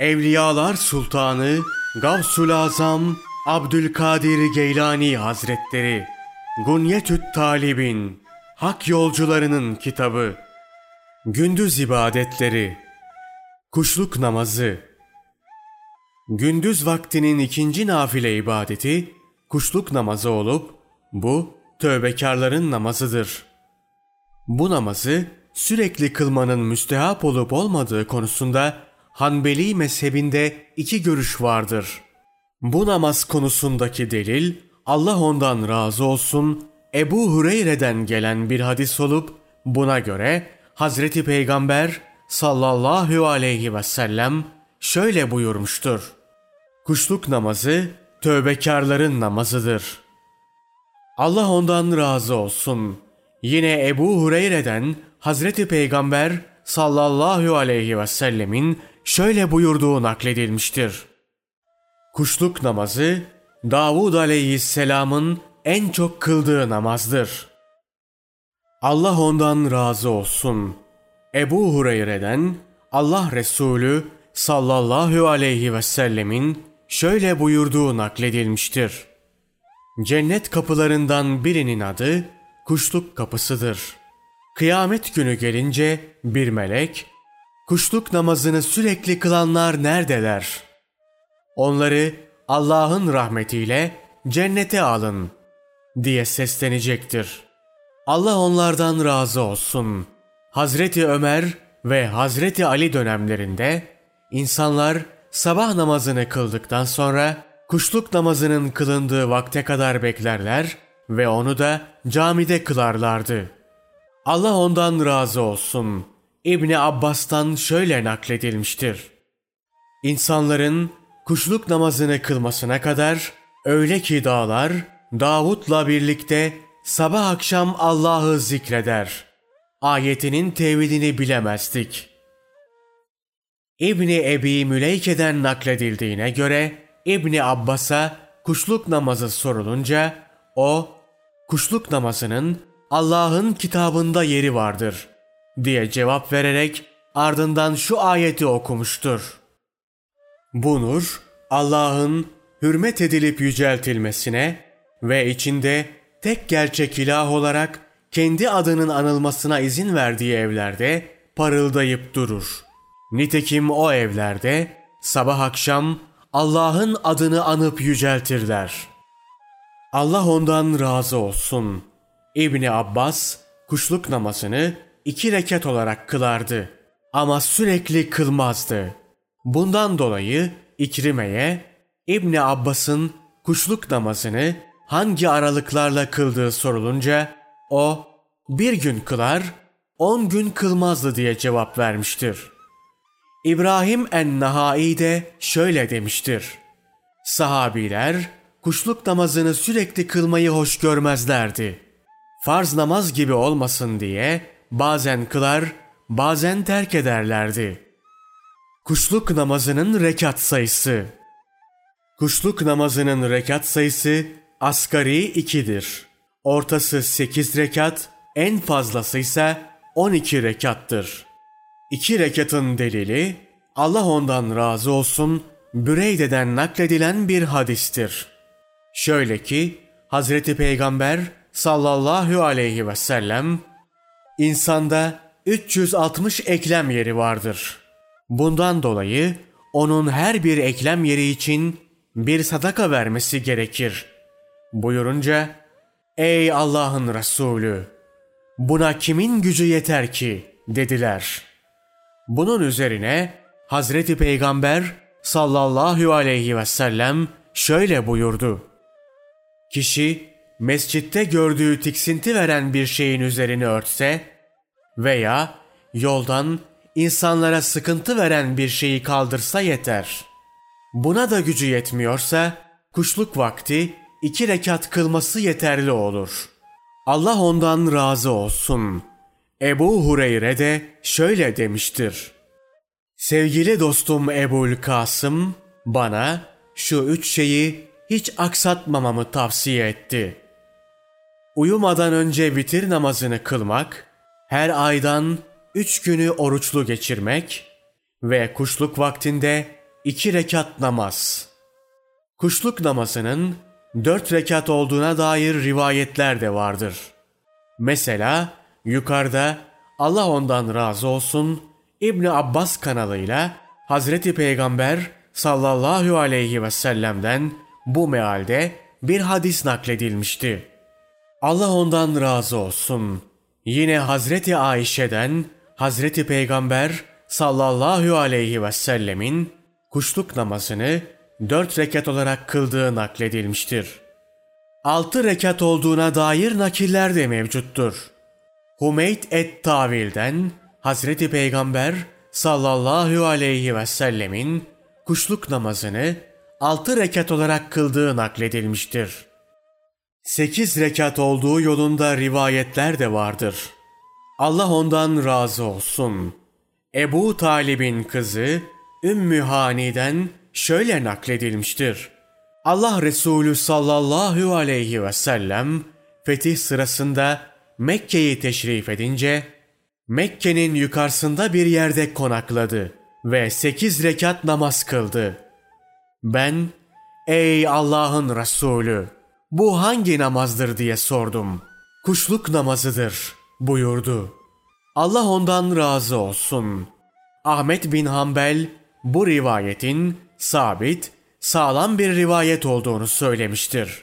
Evliyalar Sultanı Gavsul Azam Abdülkadir Geylani Hazretleri Gunyetüt Talibin Hak Yolcularının Kitabı Gündüz ibadetleri Kuşluk namazı Gündüz vaktinin ikinci nafile ibadeti kuşluk namazı olup bu tövbekarların namazıdır. Bu namazı sürekli kılmanın müstehap olup olmadığı konusunda Hanbeli mezhebinde iki görüş vardır. Bu namaz konusundaki delil Allah ondan razı olsun Ebu Hureyre'den gelen bir hadis olup buna göre Hazreti Peygamber sallallahu aleyhi ve sellem şöyle buyurmuştur. Kuşluk namazı tövbekarların namazıdır. Allah ondan razı olsun. Yine Ebu Hureyre'den Hazreti Peygamber sallallahu aleyhi ve sellemin şöyle buyurduğu nakledilmiştir. Kuşluk namazı Davud aleyhisselamın en çok kıldığı namazdır. Allah ondan razı olsun. Ebu Hureyre'den Allah Resulü sallallahu aleyhi ve sellemin şöyle buyurduğu nakledilmiştir. Cennet kapılarından birinin adı kuşluk kapısıdır. Kıyamet günü gelince bir melek, kuşluk namazını sürekli kılanlar neredeler? Onları Allah'ın rahmetiyle cennete alın diye seslenecektir. Allah onlardan razı olsun. Hazreti Ömer ve Hazreti Ali dönemlerinde insanlar sabah namazını kıldıktan sonra kuşluk namazının kılındığı vakte kadar beklerler ve onu da camide kılarlardı. Allah ondan razı olsun. İbni Abbas'tan şöyle nakledilmiştir. İnsanların kuşluk namazını kılmasına kadar öyle ki dağlar Davut'la birlikte sabah akşam Allah'ı zikreder. Ayetinin tevilini bilemezdik.'' İbni Ebi Müleyke'den nakledildiğine göre İbni Abbas'a kuşluk namazı sorulunca o kuşluk namazının Allah'ın kitabında yeri vardır diye cevap vererek ardından şu ayeti okumuştur. Bu nur Allah'ın hürmet edilip yüceltilmesine ve içinde tek gerçek ilah olarak kendi adının anılmasına izin verdiği evlerde parıldayıp durur.'' Nitekim o evlerde sabah akşam Allah'ın adını anıp yüceltirler. Allah ondan razı olsun. İbni Abbas kuşluk namazını iki rekat olarak kılardı ama sürekli kılmazdı. Bundan dolayı İkrime'ye İbni Abbas'ın kuşluk namazını hangi aralıklarla kıldığı sorulunca o bir gün kılar, on gün kılmazdı diye cevap vermiştir.'' İbrahim en-Nahai de şöyle demiştir. Sahabiler kuşluk namazını sürekli kılmayı hoş görmezlerdi. Farz namaz gibi olmasın diye bazen kılar, bazen terk ederlerdi. Kuşluk namazının rekat sayısı Kuşluk namazının rekat sayısı asgari ikidir. Ortası sekiz rekat, en fazlası ise on iki rekattır.'' İki rekatın delili Allah ondan razı olsun Büreyde'den nakledilen bir hadistir. Şöyle ki Hazreti Peygamber sallallahu aleyhi ve sellem insanda 360 eklem yeri vardır. Bundan dolayı onun her bir eklem yeri için bir sadaka vermesi gerekir. Buyurunca ey Allah'ın Resulü buna kimin gücü yeter ki dediler.'' Bunun üzerine Hazreti Peygamber sallallahu aleyhi ve sellem şöyle buyurdu. Kişi mescitte gördüğü tiksinti veren bir şeyin üzerini örtse veya yoldan insanlara sıkıntı veren bir şeyi kaldırsa yeter. Buna da gücü yetmiyorsa kuşluk vakti iki rekat kılması yeterli olur. Allah ondan razı olsun.'' Ebu Hureyre de şöyle demiştir. Sevgili dostum Ebul Kasım bana şu üç şeyi hiç aksatmamamı tavsiye etti. Uyumadan önce vitir namazını kılmak, her aydan üç günü oruçlu geçirmek ve kuşluk vaktinde iki rekat namaz. Kuşluk namazının dört rekat olduğuna dair rivayetler de vardır. Mesela yukarıda Allah ondan razı olsun İbni Abbas kanalıyla Hazreti Peygamber sallallahu aleyhi ve sellem'den bu mealde bir hadis nakledilmişti. Allah ondan razı olsun. Yine Hazreti Ayşe'den Hazreti Peygamber sallallahu aleyhi ve sellemin kuşluk namazını dört rekat olarak kıldığı nakledilmiştir. Altı rekat olduğuna dair nakiller de mevcuttur. Humeyd et-Tavil'den Hazreti Peygamber sallallahu aleyhi ve sellemin kuşluk namazını altı rekat olarak kıldığı nakledilmiştir. Sekiz rekat olduğu yolunda rivayetler de vardır. Allah ondan razı olsun. Ebu Talib'in kızı Ümmü Hani'den şöyle nakledilmiştir. Allah Resulü sallallahu aleyhi ve sellem fetih sırasında Mekke'yi teşrif edince Mekke'nin yukarısında bir yerde konakladı ve sekiz rekat namaz kıldı. Ben, ey Allah'ın Resulü, bu hangi namazdır diye sordum. Kuşluk namazıdır buyurdu. Allah ondan razı olsun. Ahmet bin Hanbel bu rivayetin sabit, sağlam bir rivayet olduğunu söylemiştir.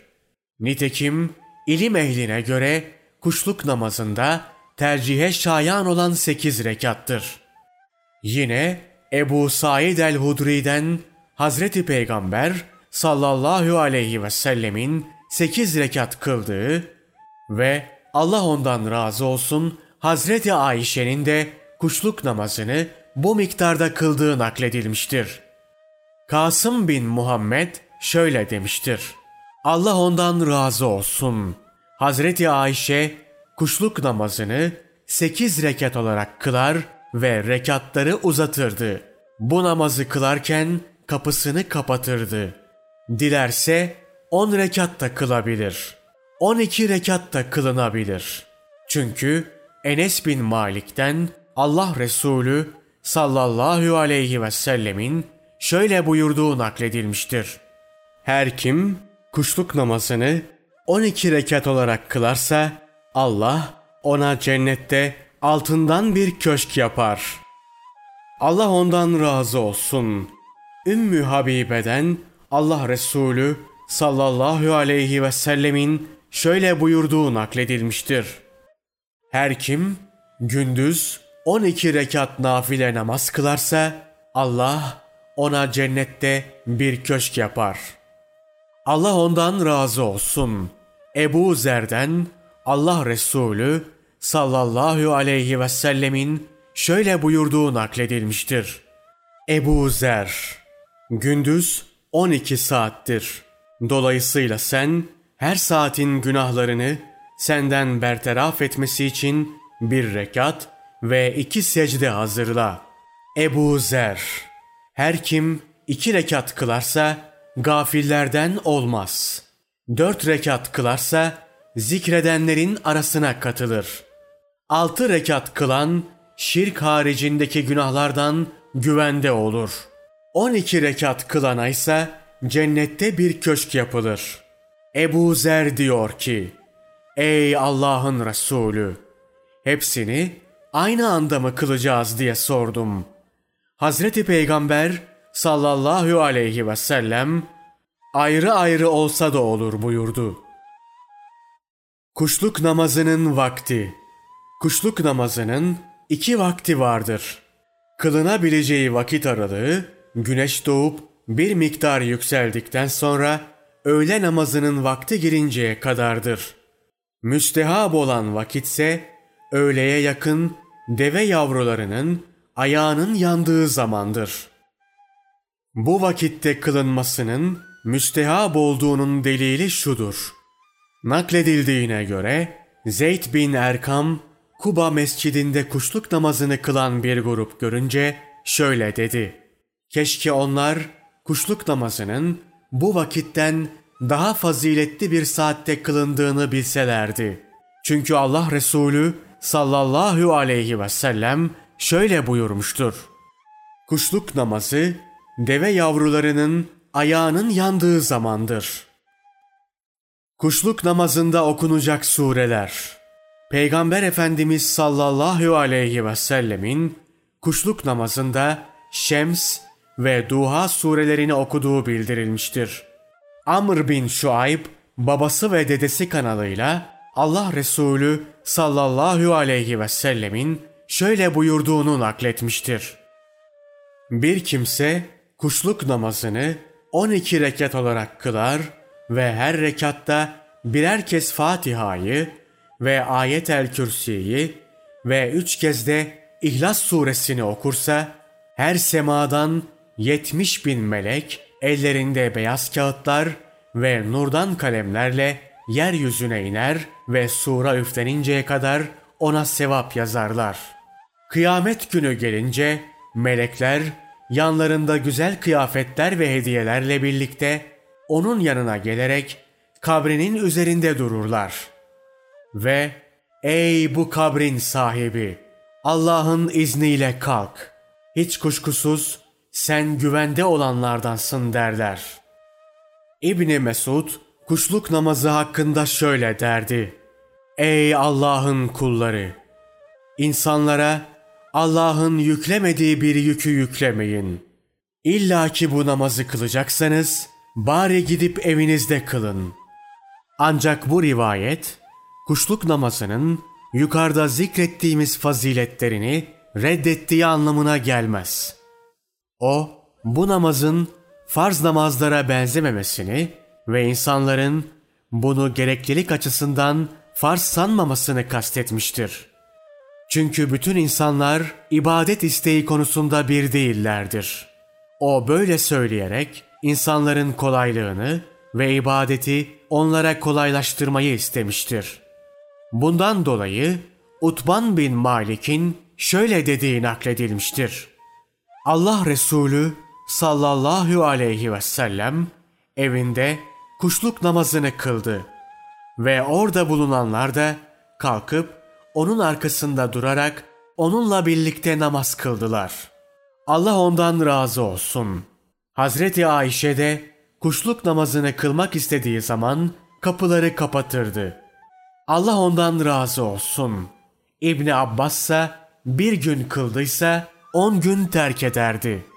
Nitekim ilim ehline göre kuşluk namazında tercihe şayan olan sekiz rekattır. Yine Ebu Said el-Hudri'den Hazreti Peygamber sallallahu aleyhi ve sellemin sekiz rekat kıldığı ve Allah ondan razı olsun Hazreti Ayşe'nin de kuşluk namazını bu miktarda kıldığı nakledilmiştir. Kasım bin Muhammed şöyle demiştir. Allah ondan razı olsun. Hazreti Ayşe kuşluk namazını sekiz rekat olarak kılar ve rekatları uzatırdı. Bu namazı kılarken kapısını kapatırdı. Dilerse on rekat da kılabilir. On iki rekat da kılınabilir. Çünkü Enes bin Malik'ten Allah Resulü sallallahu aleyhi ve sellemin şöyle buyurduğu nakledilmiştir. Her kim kuşluk namazını 12 rekat olarak kılarsa Allah ona cennette altından bir köşk yapar. Allah ondan razı olsun. Ümmü Habibe'den Allah Resulü sallallahu aleyhi ve sellemin şöyle buyurduğu nakledilmiştir. Her kim gündüz 12 rekat nafile namaz kılarsa Allah ona cennette bir köşk yapar. Allah ondan razı olsun. Ebu Zer'den Allah Resulü sallallahu aleyhi ve sellemin şöyle buyurduğu nakledilmiştir. Ebu Zer, gündüz 12 saattir. Dolayısıyla sen her saatin günahlarını senden bertaraf etmesi için bir rekat ve iki secde hazırla. Ebu Zer, her kim iki rekat kılarsa gafillerden olmaz. Dört rekat kılarsa zikredenlerin arasına katılır. Altı rekat kılan şirk haricindeki günahlardan güvende olur. On iki rekat kılana ise cennette bir köşk yapılır. Ebu Zer diyor ki, Ey Allah'ın Resulü! Hepsini aynı anda mı kılacağız diye sordum. Hazreti Peygamber sallallahu aleyhi ve sellem ayrı ayrı olsa da olur buyurdu. Kuşluk namazının vakti Kuşluk namazının iki vakti vardır. Kılınabileceği vakit aralığı güneş doğup bir miktar yükseldikten sonra öğle namazının vakti girinceye kadardır. Müstehab olan vakitse öğleye yakın deve yavrularının ayağının yandığı zamandır. Bu vakitte kılınmasının müstehab olduğunun delili şudur. Nakledildiğine göre Zeyd bin Erkam Kuba mescidinde kuşluk namazını kılan bir grup görünce şöyle dedi. Keşke onlar kuşluk namazının bu vakitten daha faziletli bir saatte kılındığını bilselerdi. Çünkü Allah Resulü sallallahu aleyhi ve sellem şöyle buyurmuştur. Kuşluk namazı deve yavrularının ayağının yandığı zamandır. Kuşluk namazında okunacak sureler. Peygamber Efendimiz sallallahu aleyhi ve sellemin kuşluk namazında Şems ve Duha surelerini okuduğu bildirilmiştir. Amr bin Şuayb babası ve dedesi kanalıyla Allah Resulü sallallahu aleyhi ve sellemin şöyle buyurduğunu nakletmiştir. Bir kimse kuşluk namazını 12 rekat olarak kılar ve her rekatta birer kez Fatiha'yı ve Ayet-el Kürsi'yi ve üç kez de İhlas suresini okursa her semadan 70 bin melek ellerinde beyaz kağıtlar ve nurdan kalemlerle yeryüzüne iner ve sura üfleninceye kadar ona sevap yazarlar. Kıyamet günü gelince melekler yanlarında güzel kıyafetler ve hediyelerle birlikte onun yanına gelerek kabrinin üzerinde dururlar. Ve ey bu kabrin sahibi Allah'ın izniyle kalk. Hiç kuşkusuz sen güvende olanlardansın derler. İbni Mesud kuşluk namazı hakkında şöyle derdi. Ey Allah'ın kulları! İnsanlara Allah'ın yüklemediği bir yükü yüklemeyin. İlla ki bu namazı kılacaksanız bari gidip evinizde kılın. Ancak bu rivayet kuşluk namazının yukarıda zikrettiğimiz faziletlerini reddettiği anlamına gelmez. O bu namazın farz namazlara benzememesini ve insanların bunu gereklilik açısından farz sanmamasını kastetmiştir. Çünkü bütün insanlar ibadet isteği konusunda bir değillerdir. O böyle söyleyerek insanların kolaylığını ve ibadeti onlara kolaylaştırmayı istemiştir. Bundan dolayı Utban bin Malik'in şöyle dediği nakledilmiştir. Allah Resulü sallallahu aleyhi ve sellem evinde kuşluk namazını kıldı ve orada bulunanlar da kalkıp onun arkasında durarak onunla birlikte namaz kıldılar. Allah ondan razı olsun. Hazreti Ayşe de kuşluk namazını kılmak istediği zaman kapıları kapatırdı. Allah ondan razı olsun. İbni Abbas ise bir gün kıldıysa on gün terk ederdi.''